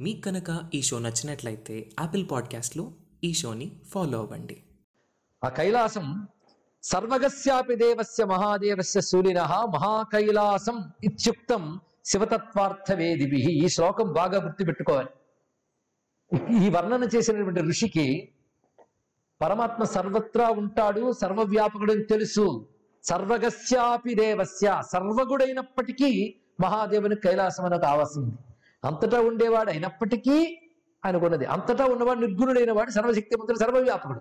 మీకు కనుక ఈ షో నచ్చినట్లయితే యాపిల్ పాడ్కాస్ట్లో ఈ షోని ఫాలో అవ్వండి. ఆ కైలాసం సర్వగస్యాపి దేవస్య మహాదేవస్య సూర్యన మహాకైలాసం ఇత్యుక్తం శివతత్వార్థవేదిభి. ఈ శ్లోకం బాగా గుర్తుపెట్టుకోవాలి. ఈ వర్ణన చేసినటువంటి ఋషికి పరమాత్మ సర్వత్రా ఉంటాడు సర్వవ్యాపకుడు అని తెలుసు. సర్వగస్యాపి దేవస్య సర్వగుడైనప్పటికీ మహాదేవుని కైలాసం అనేది ఆవసింది అంతటా ఉండేవాడు అయినప్పటికీ అనుకున్నది అంతటా ఉన్నవాడు నిర్గుణుడైన వాడు సర్వశక్తిమంతుడు సర్వవ్యాపకుడు.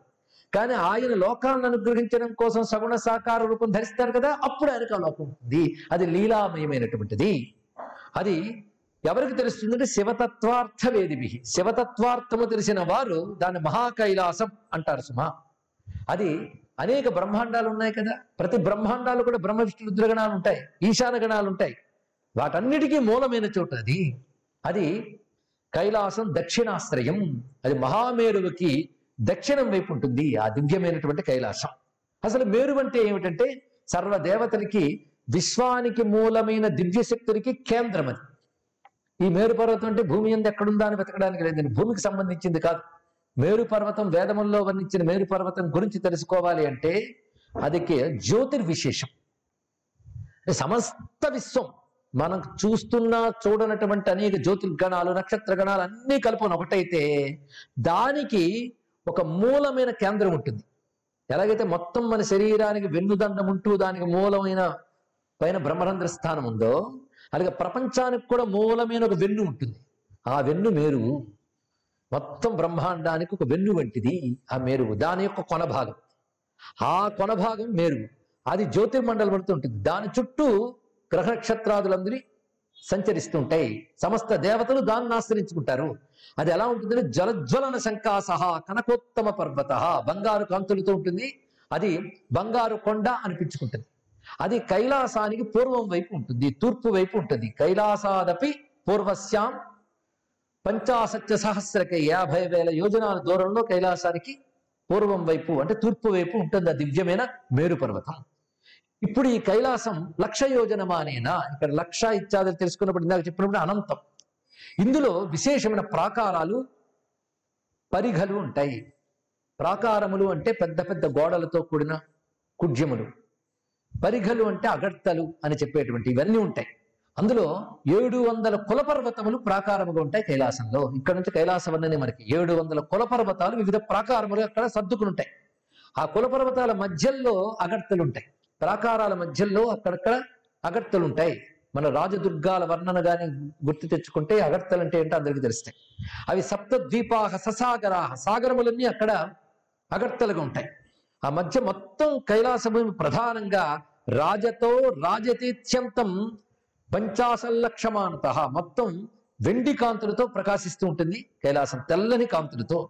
కానీ ఆయన లోకాలను అనుగ్రహించడం కోసం సగుణ సాకార రూపం ధరిస్తారు కదా అప్పుడు ఆయనకు ఆ లోకం ఉంది. అది లీలామయమైనటువంటిది. అది ఎవరికి తెలుస్తుందంటే శివతత్వార్థ వేదిభి శివతత్వార్థము తెలిసిన వారు దాన్ని మహాకైలాసం అంటారు సుమా. అది అనేక బ్రహ్మాండాలు ఉన్నాయి కదా. ప్రతి బ్రహ్మాండాలు కూడా బ్రహ్మ విష్ణు రుద్రగణాలు ఉంటాయి ఈశాన గణాలు ఉంటాయి. వాటన్నిటికీ మూలమైన చోటు అది. అది కైలాసం దక్షిణాశ్రయం. అది మహామేరువుకి దక్షిణం వైపు ఉంటుంది. ఆ దివ్యమైనటువంటి కైలాసం. అసలు మేరు అంటే ఏమిటంటే సర్వ దేవతలకి విశ్వానికి మూలమైన దివ్యశక్తులకి కేంద్రం అది. ఈ మేరు పర్వతం అంటే భూమి ఎందు ఎక్కడుందా అని వెతకడానికి లేదండి భూమికి సంబంధించింది కాదు. మేరు పర్వతం వేదముల్లో వర్ణించిన మేరు పర్వతం గురించి తెలుసుకోవాలి అంటే అది జ్యోతిర్విశేషం. సమస్త విశ్వం మనం చూస్తున్నా చూడనటువంటి అనేక జ్యోతిర్గణాలు నక్షత్ర గణాలు అన్నీ కలుపుని ఒకటైతే దానికి ఒక మూలమైన కేంద్రం ఉంటుంది. ఎలాగైతే మొత్తం మన శరీరానికి వెన్నుదండం ఉంటూ దానికి మూలమైన పైన బ్రహ్మరంధ్ర స్థానం ఉందో అలాగే ప్రపంచానికి కూడా మూలమైన ఒక వెన్ను ఉంటుంది. ఆ వెన్ను మేరు. మొత్తం బ్రహ్మాండానికి ఒక వెన్ను వంటిది ఆ మేరువు. దాని యొక్క కొన భాగం. ఆ కొన భాగం మేరువు. అది జ్యోతిర్మండలం పడుతుంటుంది దాని చుట్టూ గ్రహ నక్షత్రాదులందరి సంచరిస్తుంటాయి. సమస్త దేవతలు దాన్ని ఆశ్రయించుకుంటారు. అది ఎలా ఉంటుందంటే జలజ్వలన శంకాసహ కనకోత్తమ పర్వత. బంగారు కాంతులతో ఉంటుంది. అది బంగారు కొండ అనిపించుకుంటుంది. అది కైలాసానికి పూర్వం వైపు ఉంటుంది. తూర్పు వైపు ఉంటుంది. కైలాసాదపి పూర్వశ్యాం పంచాసత్య సహస్రక యాభై వేల యోజనాల దూరంలో కైలాసానికి పూర్వం వైపు అంటే తూర్పు వైపు ఉంటుంది. ఆ దివ్యమైన మేరు పర్వతం ఇప్పుడు ఈ కైలాసం లక్ష యోజనమానేనా ఇక్కడ లక్ష ఇత్యాదులు తెలుసుకున్నప్పుడు ఇందాక చెప్పినప్పుడు అనంతం. ఇందులో విశేషమైన ప్రాకారాలు పరిఘలు ఉంటాయి. ప్రాకారములు అంటే పెద్ద పెద్ద గోడలతో కూడిన కుడ్యములు. పరిఘలు అంటే అగడ్తలు అని చెప్పేటువంటి ఇవన్నీ ఉంటాయి. అందులో ఏడు వందల కులపర్వతములు ప్రాకారముగా ఉంటాయి కైలాసంలో. ఇక్కడ నుంచి కైలాసం మనకి. ఏడు వందల కులపర్వతాలు వివిధ ప్రాకారములు అక్కడ సర్దుకుని ఉంటాయి. ఆ కులపర్వతాల మధ్యలో అగడ్తలు ఉంటాయి. ప్రాకారాల మధ్యలో అక్కడక్కడ అగర్తలుంటాయి. మన రాజదుర్గాల వర్ణన గాని గుర్తు తెచ్చుకుంటే అగర్తలు అంటే ఏంటో అందరికీ తెలుస్తాయి. అవి సప్త ద్వీపాహ ససాగరాహ సాగరములన్నీ అక్కడ అగర్తలుగా ఉంటాయి. ఆ మధ్య మొత్తం కైలాసభూమి ప్రధానంగా రాజతో రాజతీత్యంతం పంచాసల్లక్షమానత మొత్తం వెండి కాంతులతో ప్రకాశిస్తూ ఉంటుంది. కైలాసం తెల్లని కాంతులతో.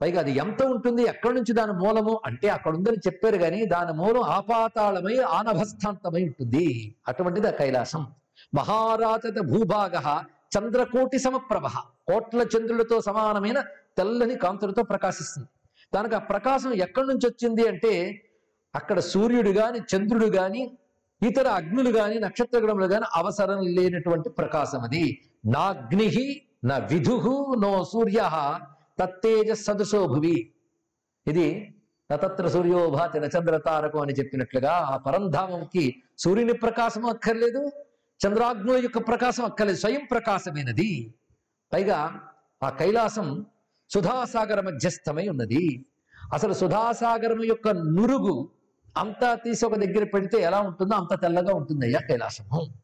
పైగా అది ఎంత ఉంటుంది ఎక్కడి నుంచి దాని మూలము అంటే అక్కడ ఉందని చెప్పారు కానీ దాని మూలం ఆపాతాళమై ఆనభస్థాంతమై ఉంటుంది. అటువంటిది ఆ కైలాసం. మహారాజత భూభాగ చంద్రకోటి సమప్రభ. కోట్ల చంద్రులతో సమానమైన తెల్లని కాంతులతో ప్రకాశిస్తుంది. దానికి ఆ ప్రకాశం ఎక్కడి నుంచి వచ్చింది అంటే అక్కడ సూర్యుడు గాని చంద్రుడు గాని ఇతర అగ్నులు గాని నక్షత్రగణములు గాని అవసరం లేనటువంటి ప్రకాశం అది. నాగ్ని నా విధు నో సూర్య తత్తేజ సదృశో భువి. ఇది నతత్ర సూర్యోభాతి నచంద్ర తారకం అని చెప్పినట్లుగా ఆ పరంధామంకి సూర్యుని ప్రకాశం అక్కర్లేదు చంద్రాగ్నుల యొక్క ప్రకాశం అక్కర్లేదు స్వయం ప్రకాశమైనది. పైగా ఆ కైలాసం సుధాసాగర మధ్యస్థమై ఉన్నది. అసలు సుధాసాగరం యొక్క నురుగు అంతా తీసి ఒక దగ్గర పెడితే ఎలా ఉంటుందో అంత తెల్లగా ఉంటుంది అయ్యా కైలాసము.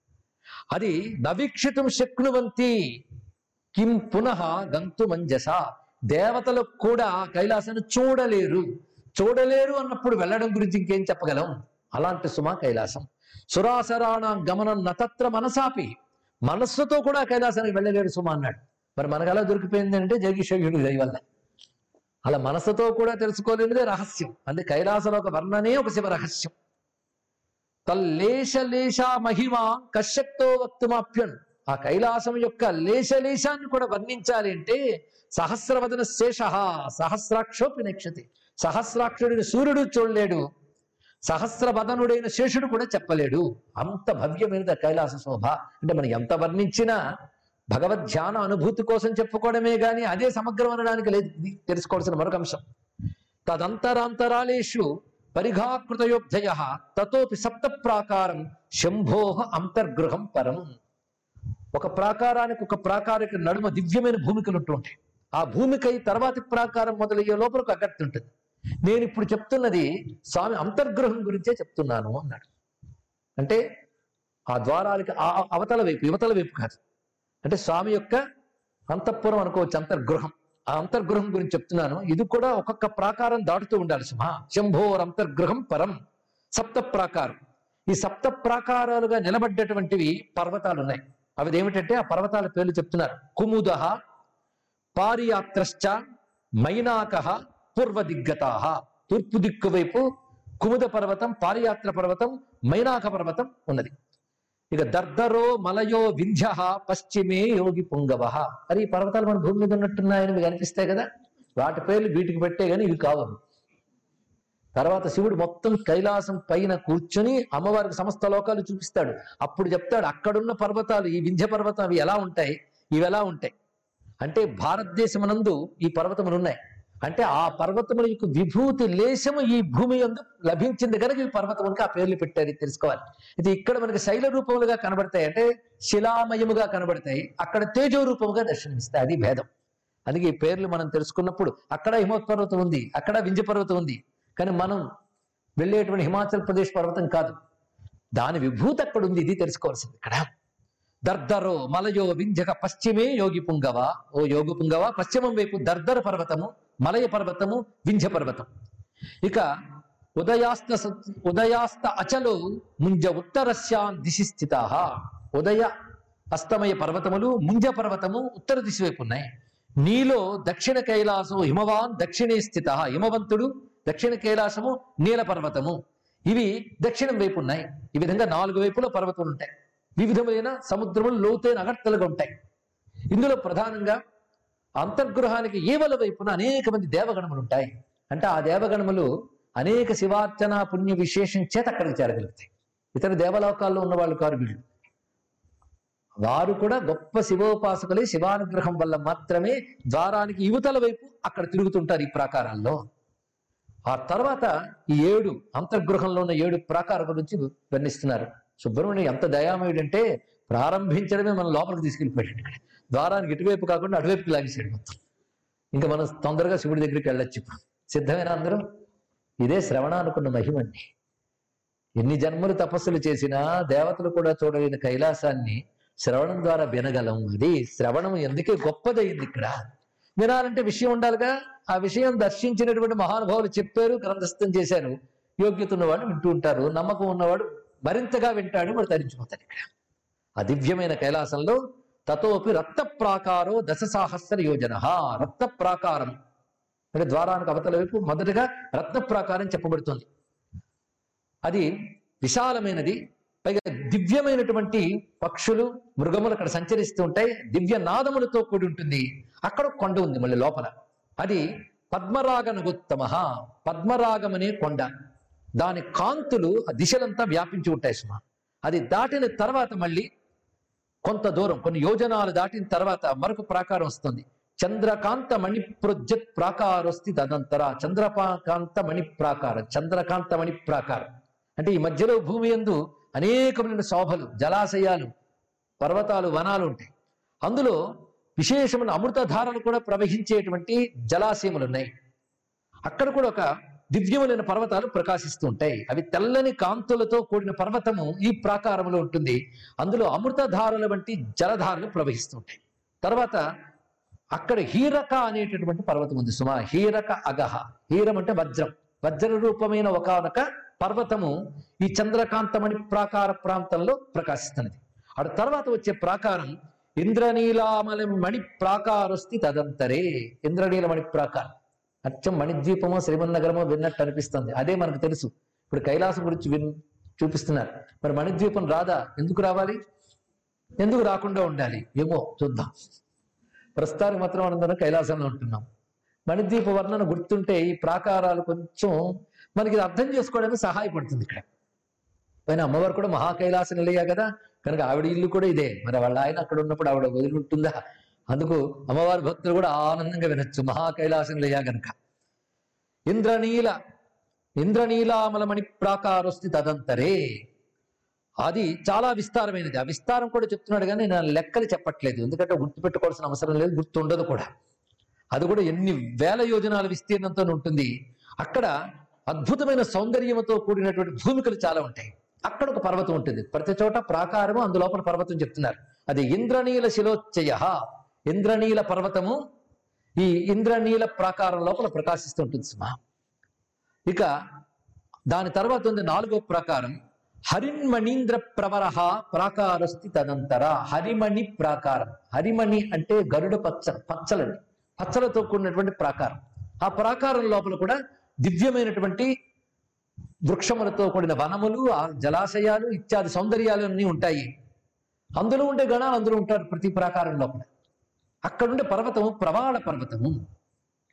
అది నవీక్షితం శక్నువంతి కిం పునః గంతుమంజస. దేవతలు కూడా కైలాసాన్ని చూడలేరు. చూడలేరు అన్నప్పుడు వెళ్ళడం గురించి ఇంకేం చెప్పగలం? అలాంటి సుమా కైలాసం. సురాసరాణ గమనం నతత్ర మనసాపి. మనస్సుతో కూడా కైలాసానికి వెళ్ళలేరు సుమా అన్నాడు. మరి మనకు ఎలా దొరికిపోయింది అంటే జగీషయుడు దయ వల్ల. అలా మనసుతో కూడా తెలుసుకోలేనిదే రహస్యం. అంటే కైలాసలో ఒక వర్ణనే ఒక శివ రహస్యం. తల్లేశ లేశ మహిమ కశ్యక్తో వక్తుమాప్యన్. ఆ కైలాసం యొక్క లేశలేశాన్ని కూడా వర్ణించాలి అంటే సహస్రవదన శేష సహస్రాక్షోపి నక్షతి. సహస్రాక్షుడిని సూర్యుడు చూడలేడు. సహస్రవదనుడైన శేషుడు కూడా చెప్పలేడు. అంత భవ్యమైనది ఆ కైలాస శోభ. అంటే మనం ఎంత వర్ణించినా భగవద్ ధ్యాన అనుభూతి కోసం చెప్పుకోవడమే గాని అదే సమగ్రం అనడానికి లేదు. తెలుసుకోవాల్సిన మరొక అంశం. తదంతరాంతరాలేషు పరిఘాకృతయోగ్ధయ తతోపి సప్త ప్రాకారం శంభోహ అంతర్గృహం పరం. ఒక ప్రాకారానికి ఒక ప్రాకారానికి నడుమ దివ్యమైన భూమికలు ఉంటుంటాయి. ఆ భూమికై తర్వాతి ప్రాకారం మొదలయ్యే లోపల ఒక అగత్తి ఉంటుంది. నేను ఇప్పుడు చెప్తున్నది స్వామి అంతర్గృహం గురించే చెప్తున్నాను అన్నాడు. అంటే ఆ ద్వారాలకి ఆ అవతల వైపు యువతల వైపు కాదు. అంటే స్వామి యొక్క అంతఃపురం అనుకోవచ్చు అంతర్గృహం ఆ అంతర్గృహం గురించి చెప్తున్నాను. ఇది కూడా ఒక్కొక్క ప్రాకారం దాటుతూ ఉండాలి సుమ. శంభోర్ అంతర్గృహం పరం సప్త ప్రాకారం. ఈ సప్త ప్రాకారాలుగా నిలబడ్డటువంటివి పర్వతాలు ఉన్నాయి అవి ఏమిటంటే ఆ పర్వతాల పేర్లు చెప్తున్నారు. కుముద పారియాత్రశ్చ మైనాక పూర్వ దిగ్గతాహ తూర్పు దిక్కు వైపు కుముద పర్వతం పారియాత్ర పర్వతం మైనాక పర్వతం ఉన్నది. ఇక దర్దరో మలయో వింధ్య పశ్చిమే యోగి పుంగవ. మరి ఈ పర్వతాలు మన భూమి మీద ఉన్నట్టున్నాయని మీకు అనిపిస్తాయి కదా? వాటి పేర్లు వీటికి పెట్టే కానీ ఇవి కావు తర్వాత శివుడు మొత్తం కైలాసం పైన కూర్చొని అమ్మవారికి సమస్త లోకాలు చూపిస్తాడు. అప్పుడు చెప్తాడు అక్కడున్న పర్వతాలు ఈ వింధ్య పర్వతం అవి ఎలా ఉంటాయి? ఇవి ఎలా ఉంటాయి? అంటే భారతదేశమునందు ఈ పర్వతములు ఉన్నాయి. అంటే ఆ పర్వతముల యొక్క విభూతి లేశము ఈ భూమి యందు లభించింది కనుక ఈ పర్వతములకు ఆ పేర్లు పెట్టారు ఇది తెలుసుకోవాలి. ఇది ఇక్కడ మనకి శైల రూపములుగా కనబడతాయి. అంటే శిలామయముగా కనబడతాయి. అక్కడ తేజో రూపముగా దర్శనమిస్తాయి. అది భేదం. అందుకే ఈ పేర్లు మనం తెలుసుకున్నప్పుడు అక్కడ హిమోత్పర్వతం ఉంది అక్కడ వింజ పర్వతం ఉంది కానీ మనం వెళ్ళేటువంటి హిమాచల్ ప్రదేశ్ పర్వతం కాదు. దాని విభూతి అక్కడ ఉంది ఇది తెలుసుకోవాల్సింది. ఇక్కడ దర్దరో మలయో వింధ్యక పశ్చిమే యోగి పుంగవ. ఓ యోగి పుంగవ పశ్చిమం వైపు దర్దర పర్వతము మలయ పర్వతము వింధ్య పర్వతం. ఇక ఉదయాస్త స- ఉదయాస్త అచలు ముంజ ఉత్తరస్యాన్ దిశి స్థిత ఉదయ అస్తమయ పర్వతములు ముంజ పర్వతము ఉత్తర దిశ వైపు ఉన్నాయి. నీలో దక్షిణ కైలాసం హిమవాన్ దక్షిణే స్థిత హిమవంతుడు దక్షిణ కైలాసము నీల పర్వతము ఇవి దక్షిణం వైపు ఉన్నాయి. ఈ విధంగా నాలుగు వైపులో పర్వతాలు ఉంటాయి. వివిధమైన సముద్రములు లోతైన అగట్టలుగా ఉంటాయి. ఇందులో ప్రధానంగా అంతర్గృహానికి ఈవల వైపున అనేక మంది దేవగణములు ఉంటాయి. అంటే ఆ దేవగణములు అనేక శివార్చన పుణ్య విశేషం చేత అక్కడికి చేరగలుగుతాయి. ఇతర దేవలోకాల్లో ఉన్న వాళ్ళు కారు వీళ్ళు. వారు కూడా గొప్ప శివోపాసకులే శివానుగ్రహం వల్ల మాత్రమే ద్వారానికి యువతల వైపు అక్కడ తిరుగుతుంటారు ఈ ప్రాకారాల్లో. ఆ తర్వాత ఈ ఏడు అంతర్గృహంలో ఉన్న ఏడు ప్రాకారం గురించి వర్ణిస్తున్నారు. సుబ్రహ్మణ్యం ఎంత దయామయుడంటే ప్రారంభించడమే మన లోపలికి తీసుకెళ్ళిపోయాడు ఇక్కడ. ద్వారానికి ఇటువైపు కాకుండా అటువైపుకి లాగేసాడు మొత్తం. ఇంకా మనం తొందరగా శివుడి దగ్గరికి వెళ్ళొచ్చు సిద్ధమైన అందరూ? ఇదే శ్రవణ అనుకున్న మహిమండి ఎన్ని జన్మలు తపస్సులు చేసినా దేవతలు కూడా చూడలేని కైలాసాన్ని శ్రవణం ద్వారా వినగలం. అది శ్రవణం ఎందుకే గొప్పదైంది ఇక్కడ? వినాలంటే విషయం ఉండాలిగా. ఆ విషయం దర్శించినటువంటి మహానుభావులు చెప్పారు గ్రంథస్థం చేశారు. యోగ్యత ఉన్నవాడు వింటూ ఉంటారు. నమ్మకం ఉన్నవాడు మరింతగా వింటాడు వాడు తరించిపోతాడు ఇక్కడ. ఆ దివ్యమైన కైలాసంలో తతోపి రక్త ప్రాకారో దశ సాహస్ర యోజన. రక్త ప్రాకారం అంటే ద్వారానికి అవతల వైపు మొదటగా రత్న ప్రాకారం చెప్పబడుతుంది. అది విశాలమైనది పైగా దివ్యమైనటువంటి పక్షులు మృగములు అక్కడ సంచరిస్తూ ఉంటాయి. దివ్య నాదములతో కూడి ఉంటుంది. అక్కడ కొండ ఉంది మళ్ళీ లోపల. అది పద్మరాగనుగుత్తమ పద్మరాగం అనే కొండ. దాని కాంతులు ఆ దిశలంతా వ్యాపించి ఉంటాయి సుమా. అది దాటిన తర్వాత మళ్ళీ కొంత దూరం కొన్ని యోజనాలు దాటిన తర్వాత మరొక ప్రాకారం వస్తుంది. చంద్రకాంత మణి ప్రొజ్జత్ ప్రాకారొస్తి తదంతర. చంద్రకాంత మణి ప్రాకారం చంద్రకాంత మణి ప్రాకారం అంటే ఈ మధ్యలో భూమి ఎందు అనేకమైన శోభలు జలాశయాలు పర్వతాలు వనాలు ఉంటాయి. అందులో విశేషమైన అమృతధారలు కూడా ప్రవహించేటువంటి జలాశయములు ఉన్నాయి. అక్కడ కూడా ఒక దివ్యములైన పర్వతాలు ప్రకాశిస్తూ ఉంటాయి. అవి తెల్లని కాంతులతో కూడిన పర్వతము ఈ ప్రాకారంలో ఉంటుంది. అందులో అమృతధారల వంటి జలధారలు ప్రవహిస్తూ ఉంటాయి. తర్వాత అక్కడ హీరక అనేటటువంటి పర్వతం ఉంది సుమా హీరక అగహ. హీరం అంటే వజ్రం. వజ్ర రూపమైన ఒకనొక పర్వతము ఈ చంద్రకాంతమణి ప్రాకార ప్రాంతంలో ప్రకాశిస్తున్నది. అటు తర్వాత వచ్చే ప్రాకారం ఇంద్రనీలామలి మణి ప్రాకారొస్తి తదంతరే. ఇంద్రనీలమణి ప్రాకారం. అచ్చం మణిద్వీపమో శ్రీమన్నగరమో విన్నట్టు అనిపిస్తుంది. అదే మనకు తెలుసు. ఇప్పుడు కైలాసం గురించి విన్ చూపిస్తున్నారు. మరి మణిద్వీపం రాదా? ఎందుకు రావాలి? ఎందుకు రాకుండా ఉండాలి? ఏమో చూద్దాం. ప్రస్తుతానికి మాత్రం మనందరం కైలాసంలో ఉంటున్నాం. మణిద్వీప వర్ణన గుర్తుంటే ఈ ప్రాకారాలు కొంచెం మనకి ఇది అర్థం చేసుకోవడానికి సహాయపడుతుంది ఇక్కడ. పైన అమ్మవారు కూడా మహాకైలాస నిలయ్యా నిలయ కదా? కనుక ఆవిడ ఇల్లు కూడా ఇదే. మరి వాళ్ళ ఆయన అక్కడ ఉన్నప్పుడు ఆవిడ వదిలి ఉంటుందా? అందుకు అమ్మవారి భక్తులు కూడా ఆనందంగా వినొచ్చు. మహాకైలాస అయ్యా గనక. ఇంద్రనీల ఇంద్రనీలామలమణి ప్రాకారస్తి తదంతరే. అది చాలా విస్తారమైనది. ఆ విస్తారం కూడా చెప్తున్నాడు కానీ నేను లెక్కలు చెప్పట్లేదు. ఎందుకంటే గుర్తుపెట్టుకోవాల్సిన అవసరం లేదు గుర్తుండదు కూడా. అది కూడా ఎన్ని వేల యోజనాల విస్తీర్ణంతో ఉంటుంది. అక్కడ అద్భుతమైన సౌందర్యంతో కూడినటువంటి భూమికలు చాలా ఉంటాయి. అక్కడ ఒక పర్వతం ఉంటుంది. ప్రతి చోట ప్రాకారము అందులోపల పర్వతం చెప్తున్నారు. అది ఇంద్రనీల శిలోచ్చయ. ఇంద్రనీల పర్వతము ఈ ఇంద్రనీల ప్రాకారం లోపల ప్రకాశిస్తుంటుంది సుమా. ఇక దాని తర్వాత ఉంది నాలుగో ప్రాకారం. హరిన్మణీంద్ర ప్రవరహ ప్రాకారస్తి తదంతర. హరిమణి ప్రాకారం. హరిమణి అంటే గరుడ పచ్చ పచ్చలండి పచ్చలతో కూడినటువంటి ప్రాకారం. ఆ ప్రాకారం లోపల కూడా దివ్యమైనటువంటి వృక్షములతో కూడిన వనములు ఆ జలాశయాలు ఇత్యాది సౌందర్యాలు అన్నీ ఉంటాయి. అందులో ఉండే గణాలు అందులో ఉంటారు ప్రతి ప్రాకారం లోపల. అక్కడుండే పర్వతము ప్రవాళ పర్వతము.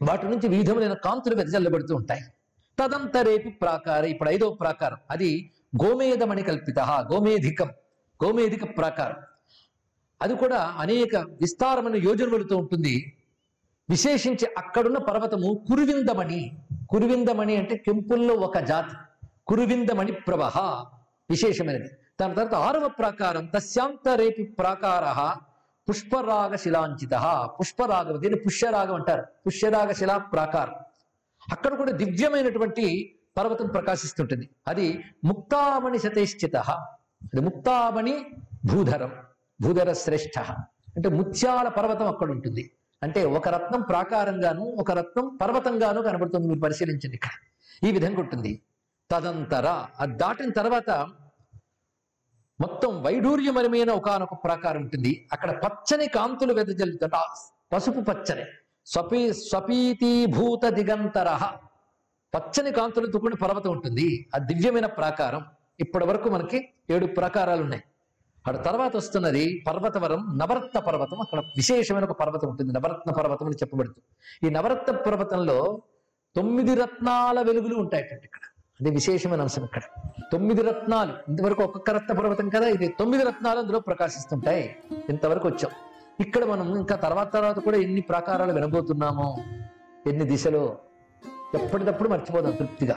వాటి నుంచి వివిధములైన కాంతులు వెదజల్లబడుతూ ఉంటాయి. తదంతరేపి ప్రాకార ఇప్పుడు ఐదో ప్రాకారం. అది గోమేధమణి కల్పిత గోమేధికం గోమేధిక ప్రాకారం. అది కూడా అనేక విస్తారమైన యోజనములతో ఉంటుంది. విశేషించి అక్కడున్న పర్వతము కురువిందమణి. కురువిందమణి అంటే కెంపుల్లో ఒక జాతి. కురువిందమణి ప్రభ విశేషమైనది. దాని తర్వాత ఆరవ ప్రాకారం తస్యాంతరేపి ప్రాకార పుష్పరాగ శిలాంచిత పుష్పరాగం దీన్ని పుష్యరాగం అంటారు. పుష్యరాగ శిలా ప్రాకారం. అక్కడ కూడా దివ్యమైనటువంటి పర్వతం ప్రకాశిస్తుంటుంది. అది ముక్తామణి సతేశ్చిత అది ముక్తామణి భూధరం. భూధర శ్రేష్ఠ అంటే ముత్యాల పర్వతం అక్కడ ఉంటుంది. అంటే ఒక రత్నం ప్రాకారంగాను ఒక రత్నం పర్వతంగాను కనబడుతుంది మీరు పరిశీలించండి ఇక్కడ. ఈ విధంగా ఉంటుంది. తదంతర. అది దాటిన తర్వాత మొత్తం వైడూర్యమరమైన ఒకనొక ప్రాకారం ఉంటుంది. అక్కడ పచ్చని కాంతులు వెదజల్లుతుంట పసుపు పచ్చని. స్వపీ స్వపీతీభూత దిగంతర. పచ్చని కాంతులతో కూడిన పర్వతం ఉంటుంది. ఆ దివ్యమైన ప్రాకారం. ఇప్పటి వరకు మనకి ఏడు ప్రాకారాలు ఉన్నాయి. అక్కడ తర్వాత వస్తున్నది పర్వతవరం నవరత్న పర్వతం. అక్కడ విశేషమైన ఒక పర్వతం ఉంటుంది నవరత్న పర్వతం అని చెప్పబడుతుంది. ఈ నవరత్న పర్వతంలో తొమ్మిది రత్నాల వెలుగులు ఉంటాయట ఇక్కడ. అది విశేషమైన అంశం ఇక్కడ. తొమ్మిది రత్నాలు. ఇంతవరకు ఒక్కొక్క రత్న పర్వతం కదా ఇది తొమ్మిది రత్నాలు అందులో ప్రకాశిస్తుంటాయి. ఇంతవరకు వచ్చాం. ఇక్కడ మనం ఇంకా తర్వాత తర్వాత కూడా ఎన్ని ప్రాకారాలు వినబోతున్నామో ఎన్ని దిశలో ఎప్పటికప్పుడు మర్చిపోదాం తృప్తిగా.